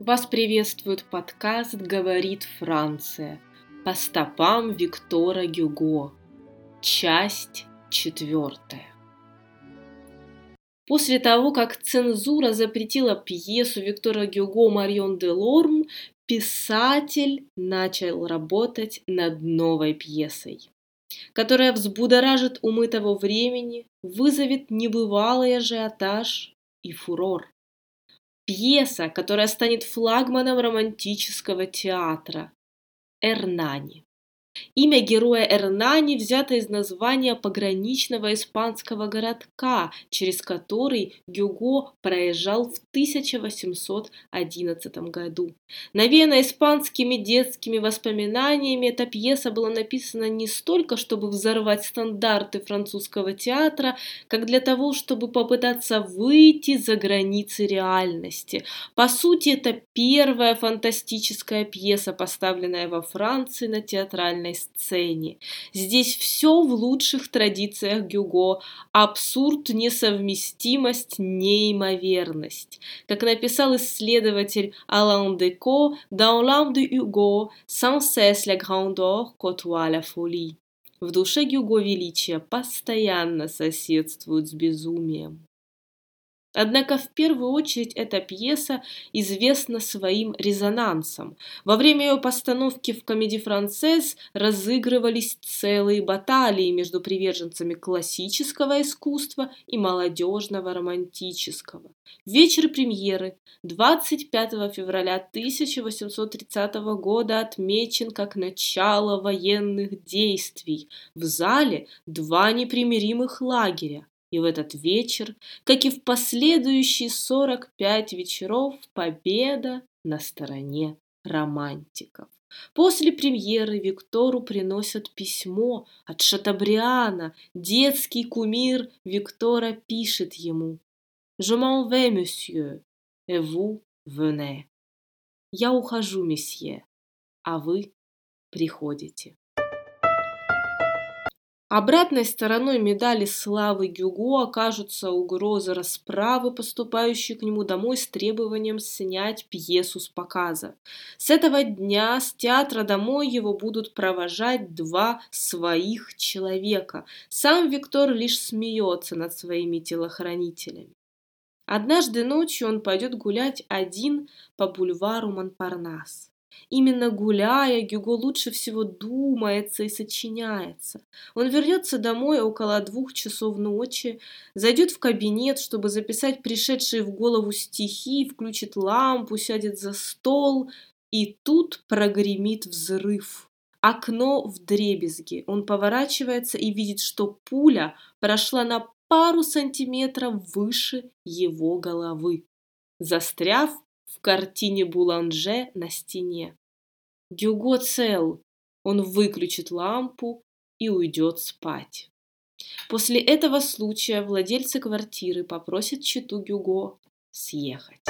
Вас приветствует подкаст «Говорит Франция» по стопам Виктора Гюго. Часть четвертая. После того, как цензура запретила пьесу Виктора Гюго «Марион де Лорм», писатель начал работать над новой пьесой, которая взбудоражит умы того времени, вызовет небывалый ажиотаж и фурор. Пьеса, которая станет флагманом романтического театра. Эрнани. Имя героя Эрнани взято из названия пограничного испанского городка, через который Гюго проезжал в 1811 году. Навеяна испанскими детскими воспоминаниями, эта пьеса была написана не столько, чтобы взорвать стандарты французского театра, как для того, чтобы попытаться выйти за границы реальности. По сути, это первая фантастическая пьеса, поставленная во Франции на театральной театральной сцене. Здесь все в лучших традициях Гюго. Абсурд, несовместимость, неимоверность. Как написал исследователь Алан Деко, «Dans l'âme de Hugo, sans cesse la grandeur côtoie la folie». В душе Гюго величие постоянно соседствует с безумием. Однако в первую очередь эта пьеса известна своим резонансом. Во время ее постановки в комедии «Францесс» разыгрывались целые баталии между приверженцами классического искусства и молодежного романтического. Вечер премьеры 25 февраля 1830 года отмечен как начало военных действий. В зале два непримиримых лагеря и в этот вечер, как и в последующие 45 вечеров, победа на стороне романтиков. После премьеры Виктору приносят письмо от Шатабриана. Детский кумир Виктора пишет ему «Je m'en vais, monsieur, et vous venez». «Я ухожу, месье, а вы приходите». Обратной стороной медали славы Гюго окажутся угрозы расправы, поступающей к нему домой с требованием снять пьесу с показа. С этого дня с театра домой его будут провожать два своих человека. Сам Виктор лишь смеется над своими телохранителями. Однажды ночью он пойдет гулять один по бульвару Монпарнас. Именно гуляя, Гюго лучше всего думается и сочиняется. Он вернется домой около двух часов ночи, зайдет в кабинет, чтобы записать пришедшие в голову стихи, включит лампу, сядет за стол, и тут прогремит взрыв. Окно в дребезги. Он поворачивается и видит, что пуля прошла на пару сантиметров выше его головы, застряв в картине Буланже на стене. Гюго цел, он выключит лампу и уйдет спать. После этого случая владельцы квартиры попросят читу Гюго съехать.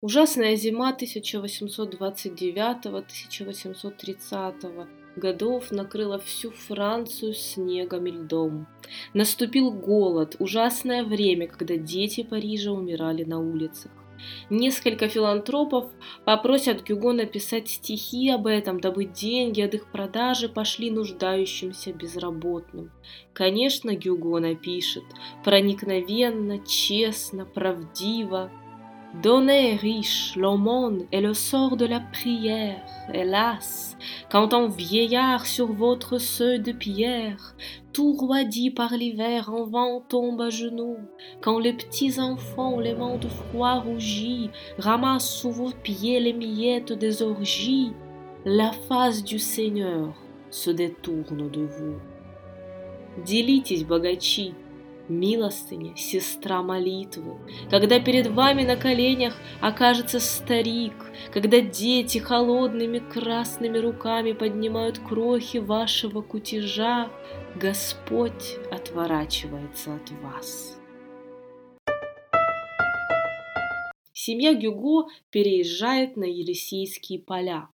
Ужасная зима 1829-1830 годов накрыла всю Францию снегом и льдом. Наступил голод, ужасное время, когда дети Парижа умирали на улицах. Несколько филантропов попросят Гюго написать стихи об этом, дабы деньги от их продажи пошли нуждающимся безработным. Конечно, Гюго напишет проникновенно, честно, правдиво, Donnez riche l'aumône et le sort de la prière, hélas, quand un vieillard sur votre seuil de pierre, tout roidi par l'hiver en vent tombe à genoux, quand les petits enfants, les mains de froid rougis, ramassent sous vos pieds les miettes des orgies, la face du Seigneur se détourne de vous. Делитесь, богачи, Милостыня, сестра молитвы, когда перед вами на коленях окажется старик, когда дети холодными красными руками поднимают крохи вашего кутежа, Господь отворачивается от вас. Семья Гюго переезжает на Елисейские поля.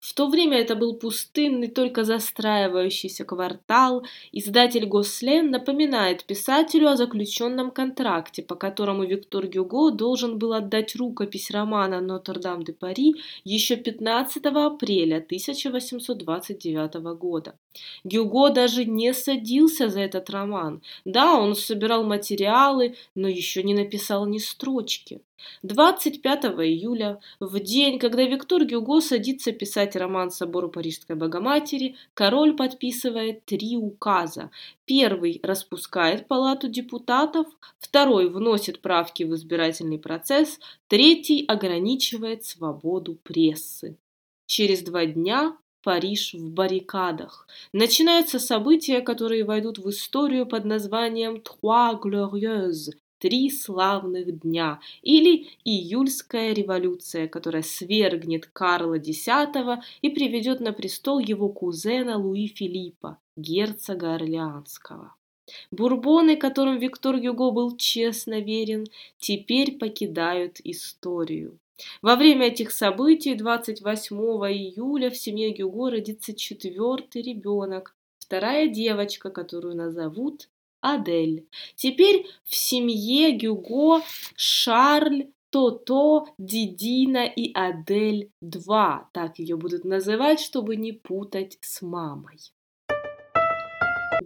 В то время это был пустынный, только застраивающийся квартал. Издатель Гослен напоминает писателю о заключенном контракте, по которому Виктор Гюго должен был отдать рукопись романа «Нотр-Дам де Пари» еще 15 апреля 1829 года. Гюго даже не садился за этот роман. Да, он собирал материалы, но еще не написал ни строчки. 25 июля, в день, когда Виктор Гюго садится писать роман «Собору Парижской Богоматери», король подписывает три указа. Первый распускает палату депутатов, второй вносит правки в избирательный процесс, третий ограничивает свободу прессы. Через два дня Париж в баррикадах. Начинаются события, которые войдут в историю под названием «Trois glorieuses» – «Три славных дня» или «Июльская революция», которая свергнет Карла X и приведет на престол его кузена Луи Филиппа, герцога Орлеанского. Бурбоны, которым Виктор Юго был честно верен, теперь покидают историю. Во время этих событий 28 июля в семье Гюго родится четвертый ребенок, вторая девочка, которую назовут Адель. Теперь в семье Гюго Шарль, Тото, Дидина и Адель 2. Так ее будут называть, чтобы не путать с мамой.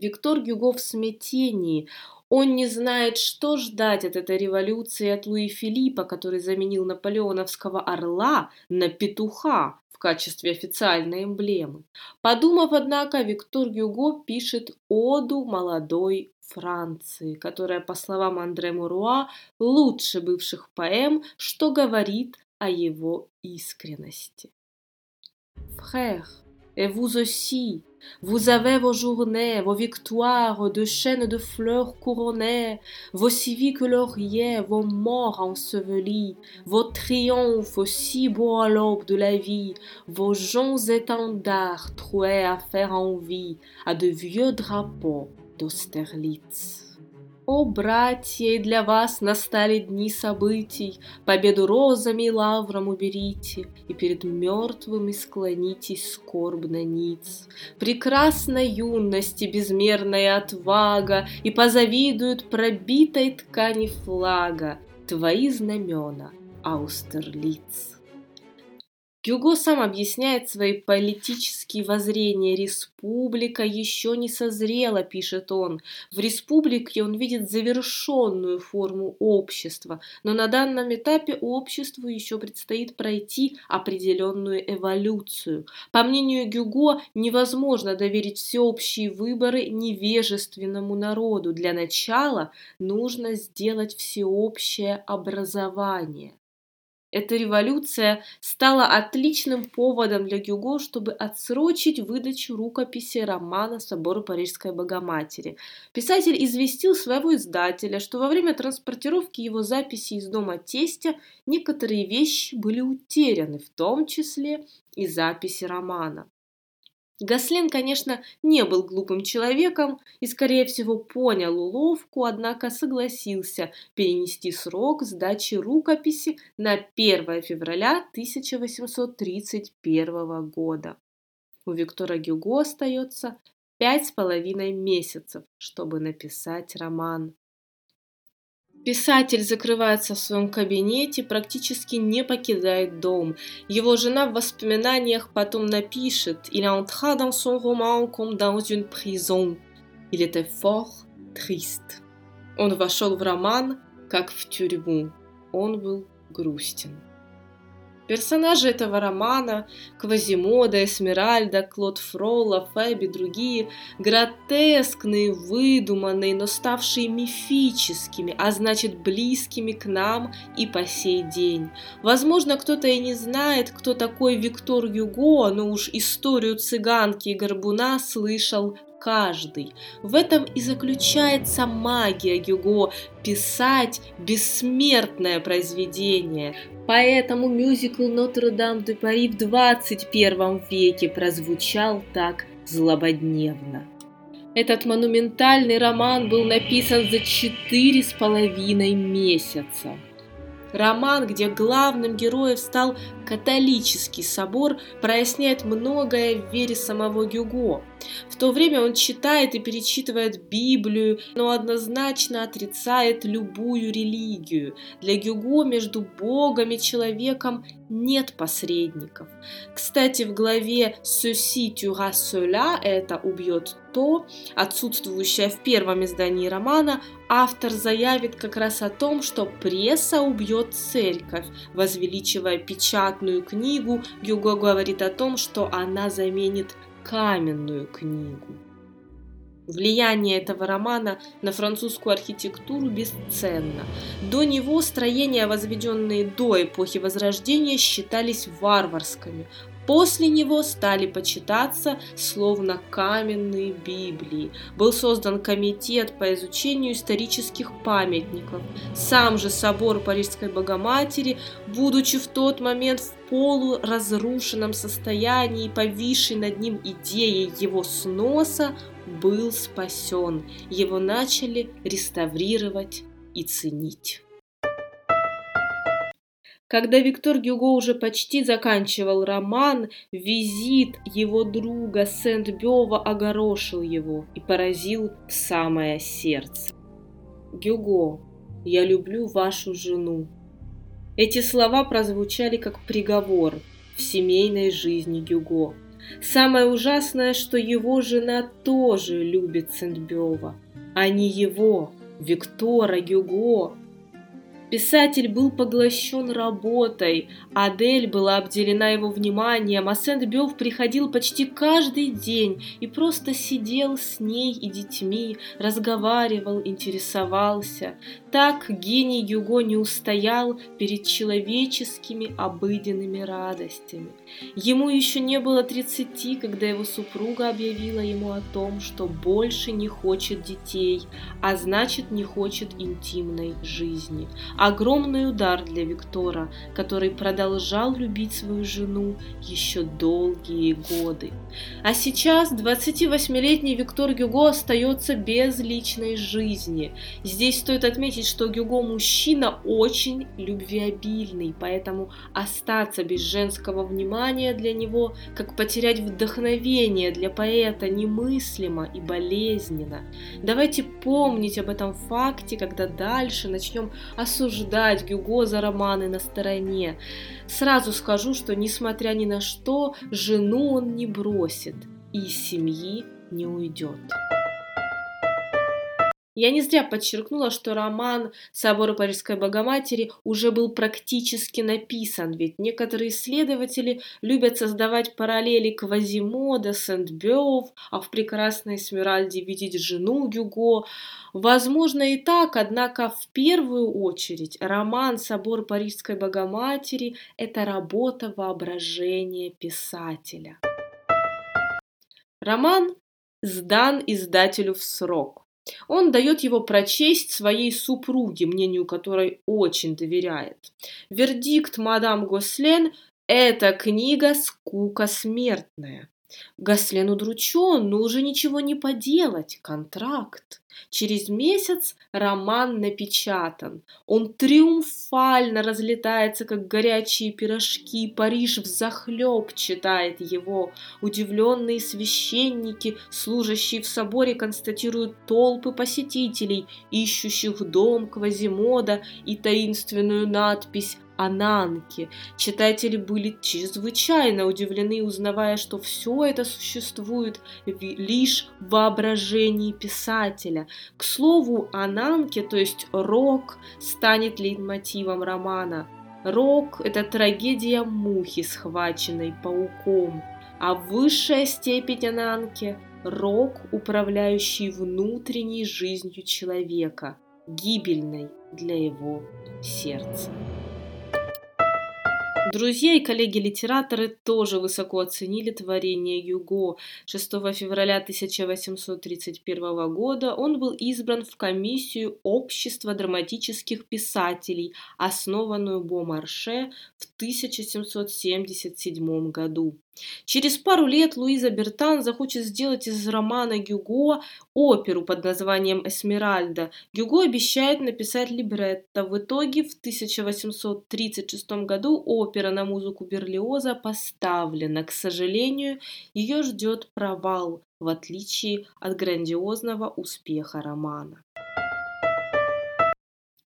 Виктор Гюго в смятении. Он не знает, что ждать от этой революции от Луи Филиппа, который заменил наполеоновского орла на петуха в качестве официальной эмблемы. Подумав, однако, Виктор Гюго пишет оду молодой Франции, которая, по словам Андре Муруа, лучше бывших поэм, что говорит о его искренности. Frère, et vous aussi, Vous avez vos journées, vos victoires de chaînes de fleurs couronnées, vos civiques lauriers, vos morts ensevelis, vos triomphes aussi beaux à l'aube de la vie, vos joncs étendards troués à faire envie à de vieux drapeaux d'Austerlitz. О, братья, и для вас настали дни событий, Победу розами и лавром уберите, И перед мертвыми склонитесь скорбно ниц. Прекрасна юность и безмерная отвага, И позавидуют пробитой ткани флага Твои знамена, Аустерлиц. Гюго сам объясняет свои политические воззрения. Республика еще не созрела, пишет он. В республике он видит завершенную форму общества, но на данном этапе обществу еще предстоит пройти определенную эволюцию. По мнению Гюго, невозможно доверить всеобщие выборы невежественному народу. Для начала нужно сделать всеобщее образование. Эта революция стала отличным поводом для Гюго, чтобы отсрочить выдачу рукописи романа «Собор Парижской Богоматери». Писатель известил своего издателя, что во время транспортировки его записи из дома тестя некоторые вещи были утеряны, в том числе и записи романа. Гаслен, конечно, не был глупым человеком и, скорее всего, понял уловку, однако согласился перенести срок сдачи рукописи на 1 февраля 1831 года. У Виктора Гюго остается пять с половиной месяцев, чтобы написать роман. Писатель закрывается в своем кабинете, практически не покидает дом. Его жена в воспоминаниях потом напишет «Il entra dans son roman comme dans une prison. Il était fort triste». Он вошел в роман, как в тюрьму. Он был грустен. Персонажи этого романа – Квазимода, Эсмеральда, Клод Фролла, Фэбби, другие – гротескные, выдуманные, но ставшие мифическими, а значит близкими к нам и по сей день. Возможно, кто-то и не знает, кто такой Виктор Юго, но уж историю цыганки и горбуна слышал каждый. В этом и заключается магия Гюго – писать бессмертное произведение. Поэтому мюзикл «Нотр-Дам де Пари» в 21 веке прозвучал так злободневно. Этот монументальный роман был написан за четыре с половиной месяца. Роман, где главным героем стал католический собор, проясняет многое в вере самого Гюго. В то время он читает и перечитывает Библию, но однозначно отрицает любую религию. Для Гюго между Богом и человеком нет посредников. Кстати, в главе «Ceci tuera cela» – это «убьет то», отсутствующее в первом издании романа, автор заявит как раз о том, что пресса убьет церковь. Возвеличивая печатную книгу, Гюго говорит о том, что она заменит каменную книгу. Влияние этого романа на французскую архитектуру бесценно. До него строения, возведенные до эпохи Возрождения, считались варварскими, После него стали почитаться словно каменные Библии. Был создан комитет по изучению исторических памятников. Сам же собор Парижской Богоматери, будучи в тот момент в полуразрушенном состоянии, повисшей над ним идеей его сноса, был спасен. Его начали реставрировать и ценить. Когда Виктор Гюго уже почти заканчивал роман, визит его друга Сент-Бёва огорошил его и поразил в самое сердце. «Гюго, я люблю вашу жену». Эти слова прозвучали как приговор в семейной жизни Гюго. Самое ужасное, что его жена тоже любит Сент-Бёва, а не его, Виктора Гюго, Писатель был поглощен работой, Адель была обделена его вниманием, а Сент-Бёв приходил почти каждый день и просто сидел с ней и детьми, разговаривал, интересовался. Так гений Гюго не устоял перед человеческими обыденными радостями. Ему еще не было тридцати, когда его супруга объявила ему о том, что больше не хочет детей, а значит не хочет интимной жизни. Огромный удар для Виктора, который продолжал любить свою жену еще долгие годы. А сейчас 28-летний Виктор Гюго остается без личной жизни. Здесь стоит отметить, что Гюго мужчина очень любвеобильный, поэтому остаться без женского внимания для него, как потерять вдохновение для поэта, немыслимо и болезненно. Давайте помнить об этом факте, когда дальше начнем осуждать Гюго за романы на стороне. Сразу скажу, что несмотря ни на что, жену он не бросит и семьи не уйдет. Я не зря подчеркнула, что роман «Собор Парижской Богоматери» уже был практически написан, ведь некоторые исследователи любят создавать параллели Квазимода, Сент-Бёв, а в прекрасной Смиральде видеть жену Гюго. Возможно и так, однако в первую очередь роман «Собор Парижской Богоматери» – это работа воображения писателя. Роман сдан издателю в срок. Он дает его прочесть своей супруге, мнению которой очень доверяет. Вердикт мадам Гослен – это книга «Скука смертная». Гаслен удручен, но уже ничего не поделать. Контракт. Через месяц роман напечатан. Он триумфально разлетается, как горячие пирожки. Париж взахлеб читает его. Удивленные священники, служащие в соборе, констатируют толпы посетителей, ищущих дом Квазимода и таинственную надпись Ананке. Читатели были чрезвычайно удивлены, узнавая, что все это существует лишь в воображении писателя. К слову, Ананке, то есть рок, станет лейтмотивом романа. Рок – это трагедия мухи, схваченной пауком, а высшая степень Ананки – рок, управляющий внутренней жизнью человека, гибельной для его сердца. Друзья и коллеги-литераторы тоже высоко оценили творение Юго. 6 февраля 1831 года он был избран в комиссию Общества драматических писателей, основанную Бомарше в 1777 году. Через пару лет Луиза Бертан захочет сделать из романа Гюго оперу под названием «Эсмеральда». Гюго обещает написать либретто. В итоге в 1836 году опера на музыку Берлиоза поставлена. К сожалению, ее ждет провал, в отличие от грандиозного успеха романа.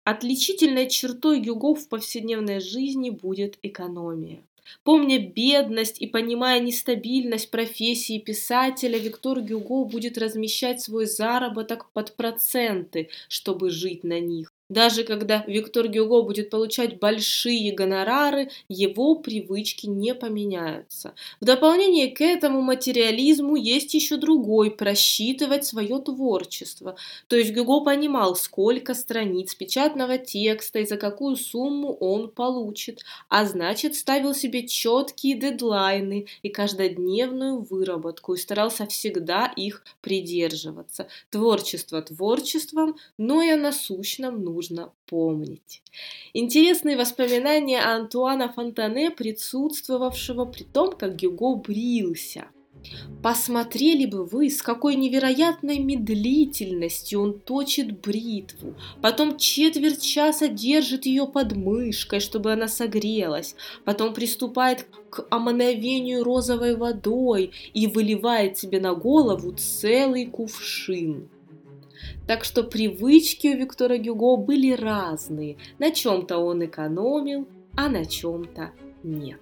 Отличительной чертой Гюго в повседневной жизни будет экономия. Помня бедность и понимая нестабильность профессии писателя, Виктор Гюго будет размещать свой заработок под проценты, чтобы жить на них. Даже когда Виктор Гюго будет получать большие гонорары, его привычки не поменяются. В дополнение к этому материализму есть еще другой – просчитывать свое творчество. То есть Гюго понимал, сколько страниц печатного текста и за какую сумму он получит, а значит ставил себе четкие дедлайны и каждодневную выработку и старался всегда их придерживаться. Творчество творчеством, но и о насущном нужно нужно помнить. Интересные воспоминания Антуана Фонтане, присутствовавшего при том, как Гюго брился. Посмотрели бы вы, с какой невероятной медлительностью он точит бритву, потом четверть часа держит ее под мышкой, чтобы она согрелась, потом приступает к омановению розовой водой и выливает себе на голову целый кувшин. Так что привычки у Виктора Гюго были разные. На чем-то он экономил, а на чем-то нет.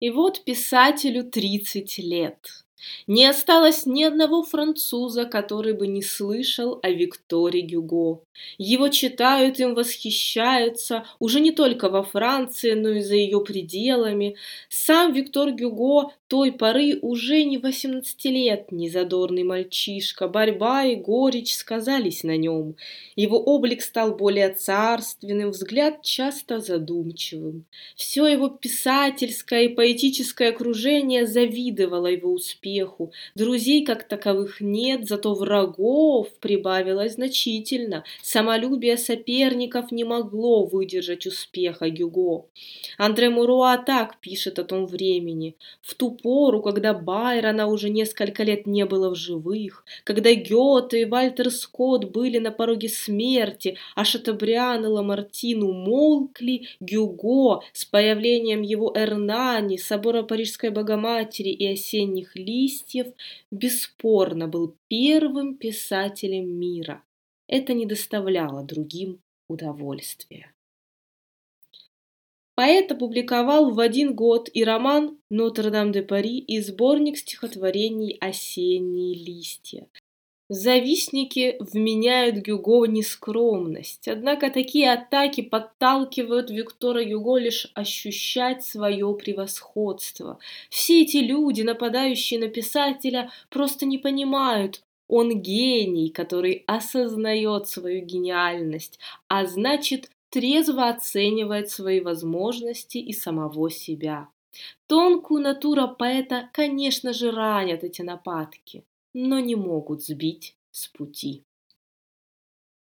И вот писателю 30 лет. Не осталось ни одного француза, который бы не слышал о Викторе Гюго. Его читают, им восхищаются, уже не только во Франции, но и за ее пределами. Сам Виктор Гюго той поры уже не 18-летний задорный мальчишка, борьба и горечь сказались на нем. Его облик стал более царственным, взгляд часто задумчивым. Все его писательское и поэтическое окружение завидовало его успеху. Друзей как таковых нет, зато врагов прибавилось значительно. Самолюбие соперников не могло выдержать успеха Гюго. Андре Муруа так пишет о том времени. В ту пору, когда Байрона уже несколько лет не было в живых, когда Гёте и Вальтер Скотт были на пороге смерти, а Шатабриан и Ламартин умолкли, Гюго с появлением его Эрнани, собора Парижской Богоматери и осенних листьев бесспорно был первым писателем мира это не доставляло другим удовольствия. Поэт опубликовал в один год и роман «Нотр-Дам-де-Пари» и сборник стихотворений «Осенние листья». Завистники вменяют Гюго нескромность, однако такие атаки подталкивают Виктора Гюго лишь ощущать свое превосходство. Все эти люди, нападающие на писателя, просто не понимают, он гений, который осознает свою гениальность, а значит трезво оценивает свои возможности и самого себя. Тонкую натуру поэта, конечно же, ранят эти нападки, но не могут сбить с пути.